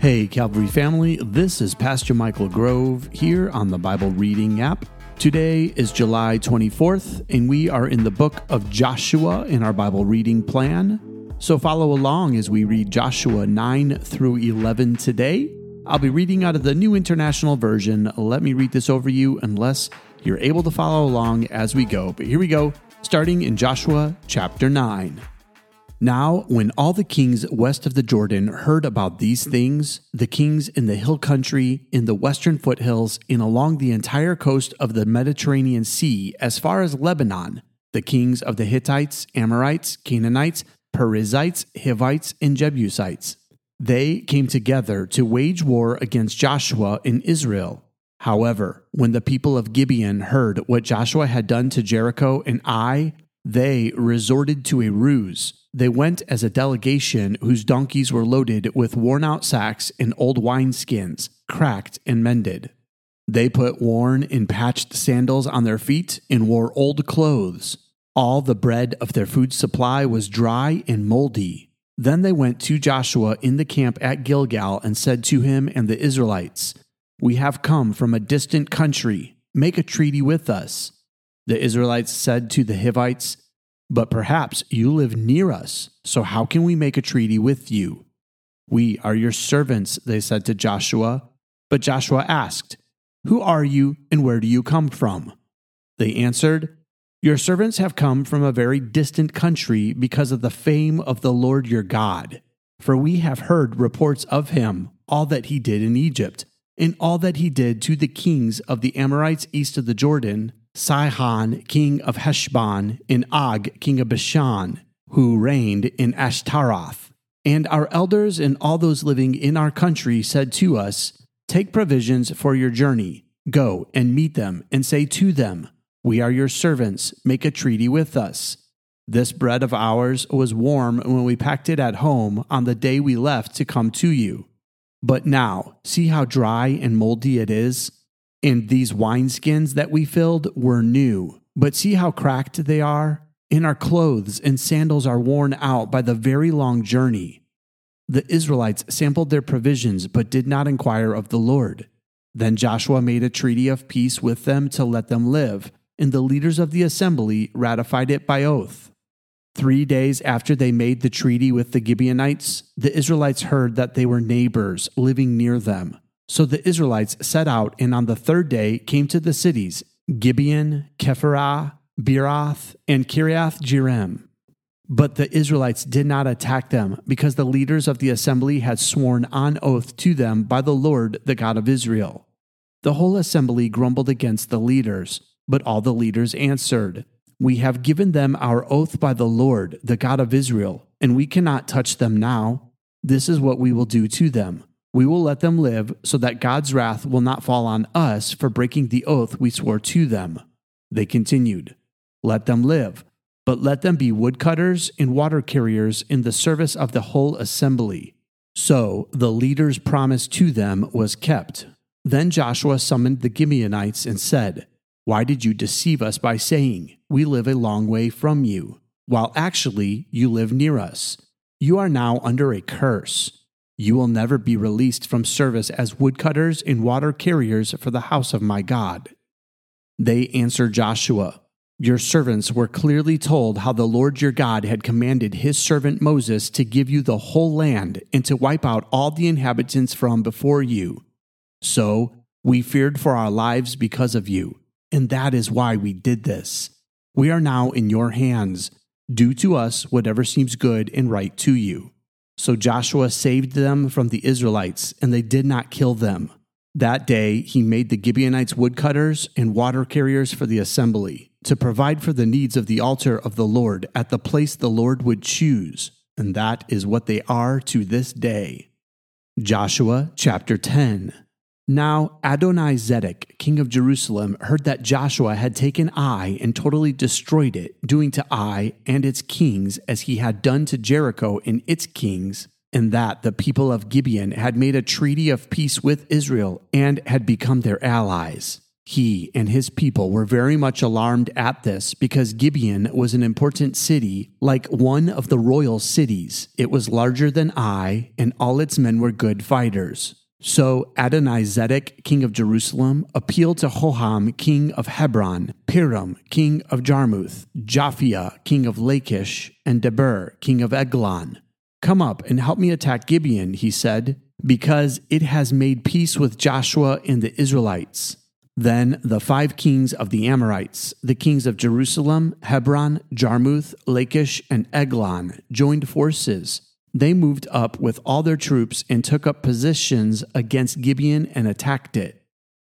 Hey, Calvary family, this is Pastor Michael Grove here on the Bible Reading app. Today is July 24th, and we are in the book of Joshua in our Bible reading plan. So follow along as we read Joshua 9 through 11 today. I'll be reading out of the New International Version. Let me read this over you unless you're able to follow along as we go. But here we go, starting in Joshua chapter 9. Now, when all the kings west of the Jordan heard about these things, the kings in the hill country, in the western foothills, and along the entire coast of the Mediterranean Sea, as far as Lebanon, the kings of the Hittites, Amorites, Canaanites, Perizzites, Hivites, and Jebusites, they came together to wage war against Joshua in Israel. However, when the people of Gibeon heard what Joshua had done to Jericho and Ai, they resorted to a ruse. They went as a delegation whose donkeys were loaded with worn out sacks and old wineskins, cracked and mended. They put worn and patched sandals on their feet and wore old clothes. All the bread of their food supply was dry and moldy. Then they went to Joshua in the camp at Gilgal and said to him and the Israelites, We have come from a distant country. Make a treaty with us. The Israelites said to the Hivites, But perhaps you live near us, so how can we make a treaty with you? We are your servants, they said to Joshua. But Joshua asked, Who are you and where do you come from? They answered, Your servants have come from a very distant country because of the fame of the Lord your God. For we have heard reports of him, all that he did in Egypt, and all that he did to the kings of the Amorites east of the Jordan Sihon, king of Heshbon, and Og, king of Bashan, who reigned in Ashtaroth. And our elders and all those living in our country said to us, Take provisions for your journey, go and meet them, and say to them, We are your servants, make a treaty with us. This bread of ours was warm when we packed it at home on the day we left to come to you. But now, see how dry and moldy it is? And these wineskins that we filled were new, but see how cracked they are? And our clothes and sandals are worn out by the very long journey. The Israelites sampled their provisions, but did not inquire of the Lord. Then Joshua made a treaty of peace with them to let them live, and the leaders of the assembly ratified it by oath. Three days after they made the treaty with the Gibeonites, the Israelites heard that they were neighbors living near them. So the Israelites set out and on the third day came to the cities Gibeon, Kephirah, Beeroth, and Kiriath Jearim. But the Israelites did not attack them because the leaders of the assembly had sworn on oath to them by the Lord, the God of Israel. The whole assembly grumbled against the leaders, but all the leaders answered, We have given them our oath by the Lord, the God of Israel, and we cannot touch them now. This is what we will do to them we will let them live so that God's wrath will not fall on us for breaking the oath we swore to them. They continued, Let them live, but let them be woodcutters and water carriers in the service of the whole assembly. So the leader's promise to them was kept. Then Joshua summoned the Gibeonites and said, Why did you deceive us by saying, We live a long way from you, while actually you live near us? You are now under a curse. You will never be released from service as woodcutters and water carriers for the house of my God. They answered Joshua, Your servants were clearly told how the Lord your God had commanded his servant Moses to give you the whole land and to wipe out all the inhabitants from before you. So we feared for our lives because of you, and that is why we did this. We are now in your hands. Do to us whatever seems good and right to you. So Joshua saved them from the Israelites, and they did not kill them. That day he made the Gibeonites woodcutters and water carriers for the assembly, to provide for the needs of the altar of the Lord at the place the Lord would choose, and that is what they are to this day. Joshua chapter 10 now Adoni-Zedek, king of Jerusalem, heard that Joshua had taken Ai and totally destroyed it, doing to Ai and its kings as he had done to Jericho and its kings, and that the people of Gibeon had made a treaty of peace with Israel and had become their allies. He and his people were very much alarmed at this because Gibeon was an important city, like one of the royal cities. It was larger than Ai, and all its men were good fighters. So Adoni-Zedek, king of Jerusalem, appealed to Hoham, king of Hebron, Piram, king of Jarmuth, Japhia, king of Lachish, and Debir, king of Eglon. Come up and help me attack Gibeon, he said, because it has made peace with Joshua and the Israelites. Then the five kings of the Amorites, the kings of Jerusalem, Hebron, Jarmuth, Lachish, and Eglon, joined forces. They moved up with all their troops and took up positions against Gibeon and attacked it.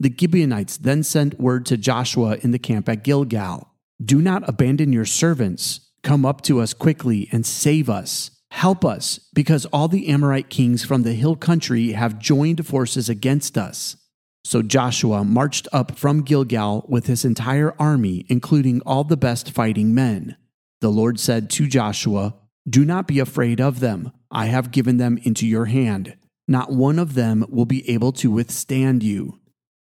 The Gibeonites then sent word to Joshua in the camp at Gilgal Do not abandon your servants. Come up to us quickly and save us. Help us, because all the Amorite kings from the hill country have joined forces against us. So Joshua marched up from Gilgal with his entire army, including all the best fighting men. The Lord said to Joshua, Do not be afraid of them. I have given them into your hand. Not one of them will be able to withstand you.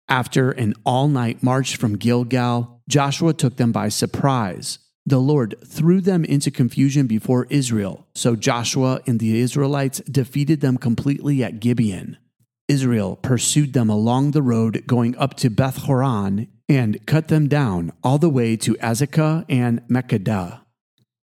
After an all night march from Gilgal, Joshua took them by surprise. The Lord threw them into confusion before Israel, so Joshua and the Israelites defeated them completely at Gibeon. Israel pursued them along the road going up to Beth Horon and cut them down all the way to Azekah and Makkedah.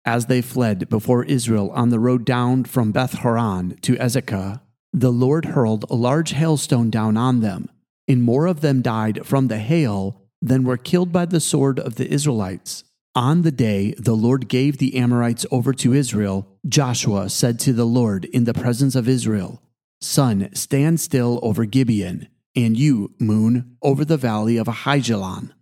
As they fled before Israel on the road down from Beth Horon to Azekah, the Lord hurled a large hailstone down on them, and more of them died from the hail than were killed by the sword of the Israelites. On the day the Lord gave the Amorites over to Israel, Joshua said to the Lord in the presence of Israel, Sun, stand still over Gibeon, and you, moon, over the valley of Aijalon.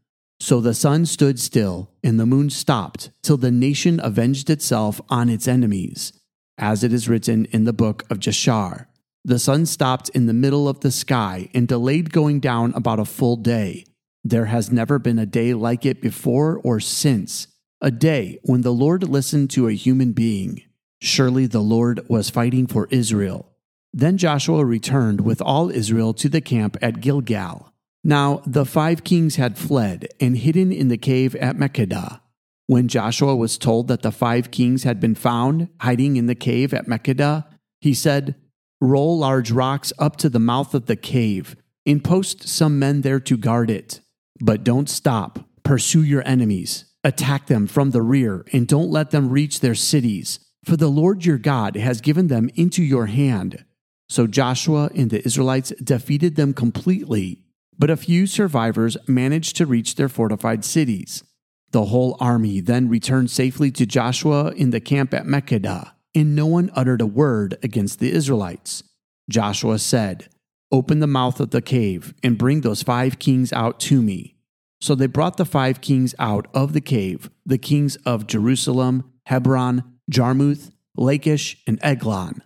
So the sun stood still, and the moon stopped, till the nation avenged itself on its enemies, as it is written in the book of Jashar. The sun stopped in the middle of the sky and delayed going down about a full day. There has never been a day like it before or since, a day when the Lord listened to a human being. Surely the Lord was fighting for Israel then Joshua returned with all Israel to the camp at Gilgal. Now the five kings had fled and hidden in the cave at Makkedah. When Joshua was told that the five kings had been found hiding in the cave at Makkedah, he said, Roll large rocks up to the mouth of the cave and post some men there to guard it. But don't stop. Pursue your enemies. Attack them from the rear and don't let them reach their cities, for the Lord your God has given them into your hand. So Joshua and the Israelites defeated them completely, but a few survivors managed to reach their fortified cities. The whole army then returned safely to Joshua in the camp at Makkedah, and no one uttered a word against the Israelites. Joshua said, Open the mouth of the cave and bring those five kings out to me. So they brought the five kings out of the cave, the kings of Jerusalem, Hebron, Jarmuth, Lachish, and Eglon.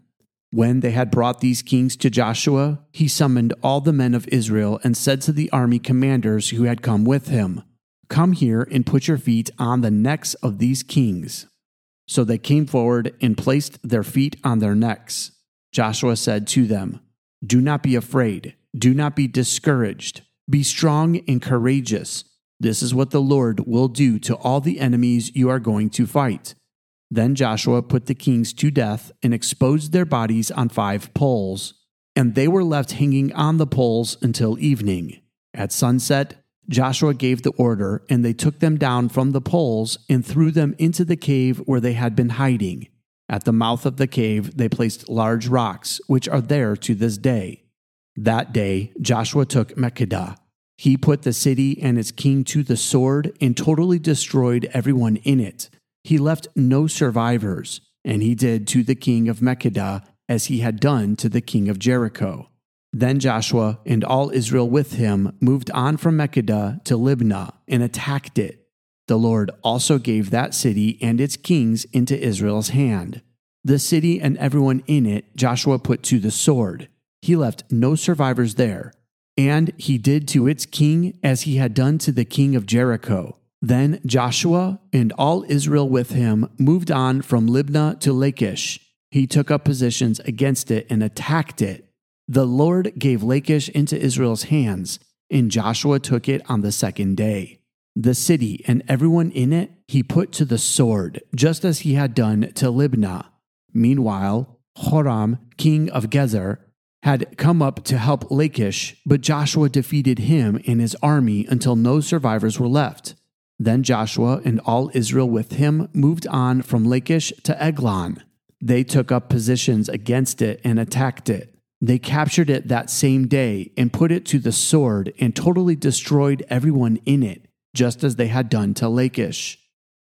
When they had brought these kings to Joshua, he summoned all the men of Israel and said to the army commanders who had come with him, Come here and put your feet on the necks of these kings. So they came forward and placed their feet on their necks. Joshua said to them, Do not be afraid, do not be discouraged, be strong and courageous. This is what the Lord will do to all the enemies you are going to fight. Then Joshua put the kings to death and exposed their bodies on five poles, and they were left hanging on the poles until evening. At sunset, Joshua gave the order, and they took them down from the poles and threw them into the cave where they had been hiding. At the mouth of the cave, they placed large rocks, which are there to this day. That day, Joshua took Makkedah. He put the city and its king to the sword and totally destroyed everyone in it he left no survivors, and he did to the king of Makkedah as he had done to the king of Jericho. Then Joshua and all Israel with him moved on from Makkedah to Libnah and attacked it. The Lord also gave that city and its kings into Israel's hand. The city and everyone in it Joshua put to the sword. He left no survivors there. And he did to its king as he had done to the king of Jericho. Then Joshua and all Israel with him moved on from Libnah to Lachish. He took up positions against it and attacked it. The Lord gave Lachish into Israel's hands, and Joshua took it on the second day. The city and everyone in it he put to the sword, just as he had done to Libnah. Meanwhile, Joram, king of Gezer, had come up to help Lachish, but Joshua defeated him and his army until no survivors were left. Then Joshua and all Israel with him moved on from Lachish to Eglon. They took up positions against it and attacked it. They captured it that same day and put it to the sword and totally destroyed everyone in it, just as they had done to Lachish.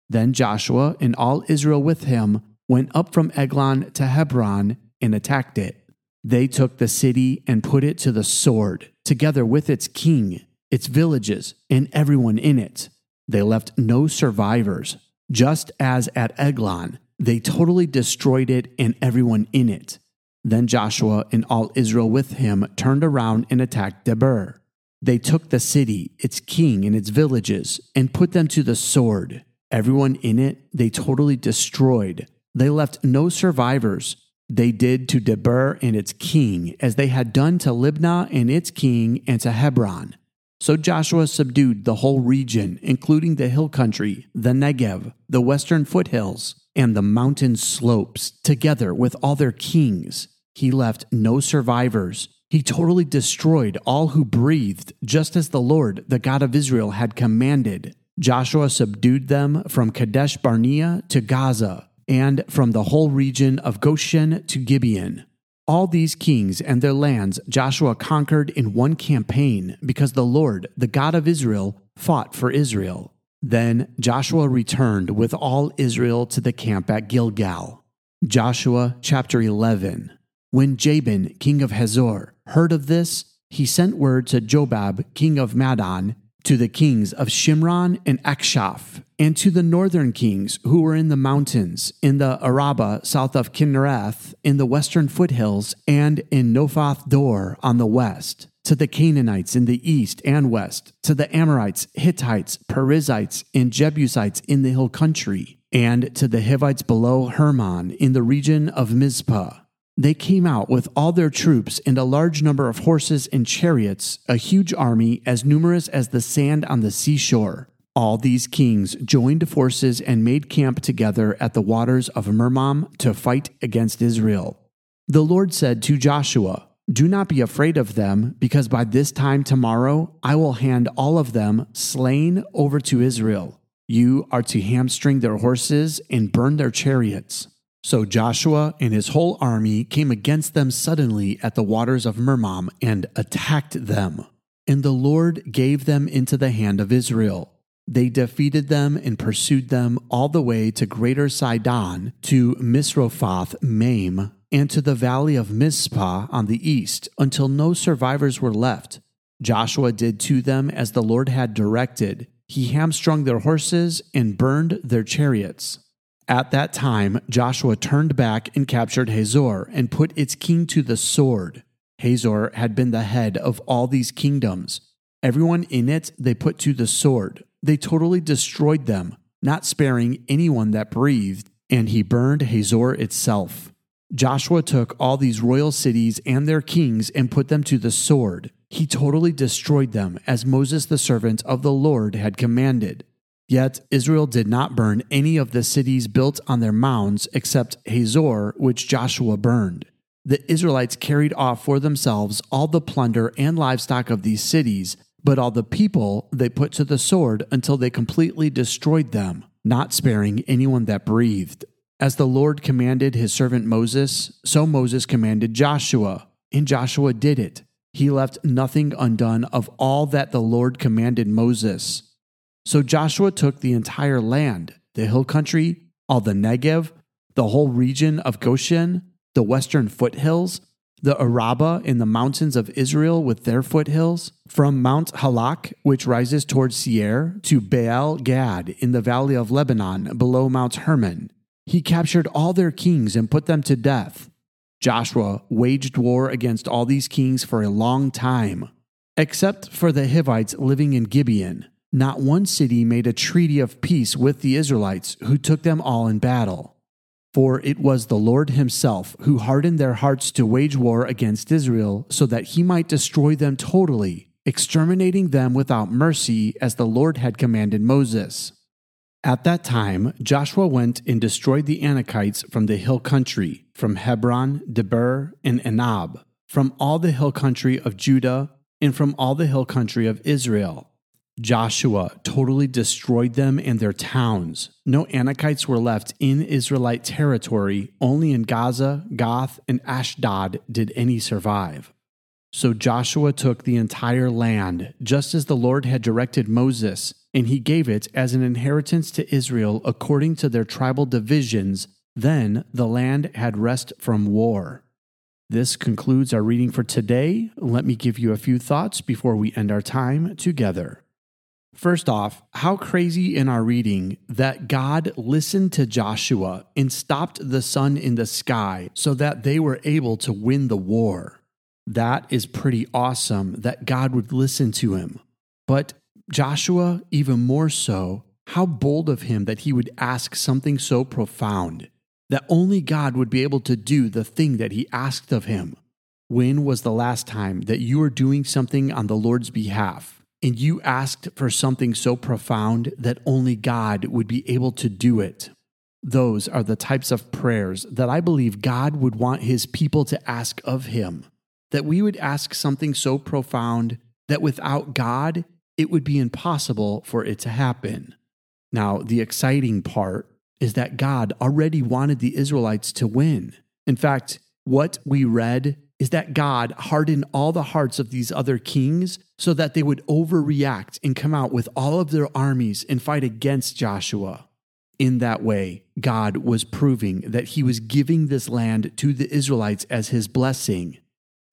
Then Joshua and all Israel with him went up from Eglon to Hebron and attacked it. They took the city and put it to the sword, together with its king, its villages, and everyone in it. They left no survivors, just as at Eglon, they totally destroyed it and everyone in it. Then Joshua and all Israel with him turned around and attacked Debir. They took the city, its king, and its villages, and put them to the sword. Everyone in it they totally destroyed. They left no survivors. They did to Debir and its king as they had done to Libnah and its king and to Hebron. So Joshua subdued the whole region, including the hill country, the Negev, the western foothills, and the mountain slopes, together with all their kings. He left no survivors. He totally destroyed all who breathed, just as the Lord, the God of Israel, had commanded. Joshua subdued them from Kadesh Barnea to Gaza, and from the whole region of Goshen to Gibeon. All these kings and their lands Joshua conquered in one campaign because the Lord, the God of Israel, fought for Israel. Then Joshua returned with all Israel to the camp at Gilgal. Joshua chapter 11. When Jabin, king of Hazor, heard of this, he sent word to Jobab, king of Madon, to the kings of Shimron and Achshaph, and to the northern kings who were in the mountains, in the Araba south of Kinnereth, in the western foothills, and in Naphoth Dor on the west, to the Canaanites in the east and west, to the Amorites, Hittites, Perizzites, and Jebusites in the hill country, and to the Hivites below Hermon in the region of Mizpah they came out with all their troops and a large number of horses and chariots, a huge army as numerous as the sand on the seashore. All these kings joined forces and made camp together at the waters of Merom to fight against Israel. The Lord said to Joshua, Do not be afraid of them, because by this time tomorrow I will hand all of them slain over to Israel. You are to hamstring their horses and burn their chariots. So Joshua and his whole army came against them suddenly at the waters of Merom and attacked them. And the Lord gave them into the hand of Israel. They defeated them and pursued them all the way to Greater Sidon, to Misrephoth Maim, and to the valley of Mizpah on the east, until no survivors were left. Joshua did to them as the Lord had directed. He hamstrung their horses and burned their chariots. At that time, Joshua turned back and captured Hazor and put its king to the sword. Hazor had been the head of all these kingdoms. Everyone in it they put to the sword. They totally destroyed them, not sparing anyone that breathed, and he burned Hazor itself. Joshua took all these royal cities and their kings and put them to the sword. He totally destroyed them, as Moses the servant of the Lord had commanded. Yet Israel did not burn any of the cities built on their mounds except Hazor, which Joshua burned. The Israelites carried off for themselves all the plunder and livestock of these cities, but all the people they put to the sword until they completely destroyed them, not sparing anyone that breathed. As the Lord commanded his servant Moses, so Moses commanded Joshua, and Joshua did it. He left nothing undone of all that the Lord commanded Moses. So Joshua took the entire land, the hill country, all the Negev, the whole region of Goshen, the western foothills, the Araba in the mountains of Israel with their foothills, from Mount Halak, which rises towards Seir, to Baal Gad in the valley of Lebanon below Mount Hermon. He captured all their kings and put them to death. Joshua waged war against all these kings for a long time, except for the Hivites living in Gibeon. Not one city made a treaty of peace with the Israelites, who took them all in battle. For it was the Lord Himself who hardened their hearts to wage war against Israel, so that He might destroy them totally, exterminating them without mercy as the Lord had commanded Moses. At that time, Joshua went and destroyed the Anakites from the hill country, from Hebron, Debir, and Anab, from all the hill country of Judah, and from all the hill country of Israel. Joshua totally destroyed them and their towns. No Anakites were left in Israelite territory, only in Gaza, Gath, and Ashdod did any survive. So Joshua took the entire land, just as the Lord had directed Moses, and he gave it as an inheritance to Israel according to their tribal divisions. Then the land had rest from war. This concludes our reading for today. Let me give you a few thoughts before we end our time together. First off, how crazy in our reading that God listened to Joshua and stopped the sun in the sky so that they were able to win the war. That is pretty awesome that God would listen to him. But Joshua, even more so, how bold of him that he would ask something so profound, that only God would be able to do the thing that he asked of him. When was the last time that you were doing something on the Lord's behalf and you asked for something so profound that only God would be able to do it? Those are the types of prayers that I believe God would want his people to ask of him. That we would ask something so profound that without God, it would be impossible for it to happen. Now, the exciting part is that God already wanted the Israelites to win. In fact, what we read is that God hardened all the hearts of these other kings so that they would overreact and come out with all of their armies and fight against Joshua. In that way, God was proving that he was giving this land to the Israelites as his blessing.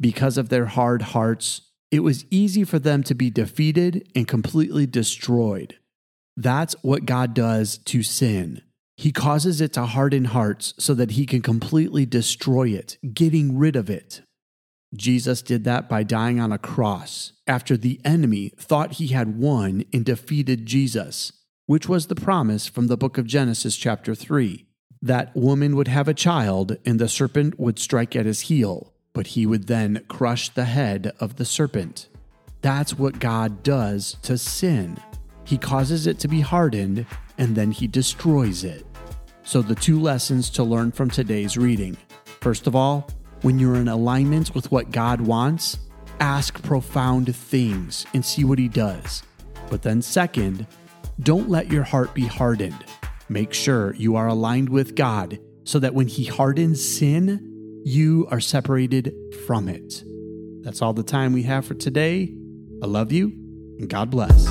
Because of their hard hearts, it was easy for them to be defeated and completely destroyed. That's what God does to sin. He causes it to harden hearts so that he can completely destroy it, getting rid of it. Jesus did that by dying on a cross after the enemy thought he had won and defeated Jesus, which was the promise from the book of Genesis, chapter 3 that woman would have a child and the serpent would strike at his heel but he would then crush the head of the serpent. That's what God does to sin. He causes it to be hardened and then he destroys it. So, the two lessons to learn from today's reading. First of all, when you're in alignment with what God wants, ask profound things and see what he does. But then, second, don't let your heart be hardened. Make sure you are aligned with God so that when he hardens sin, you are separated from it. That's all the time we have for today. I love you, and God bless.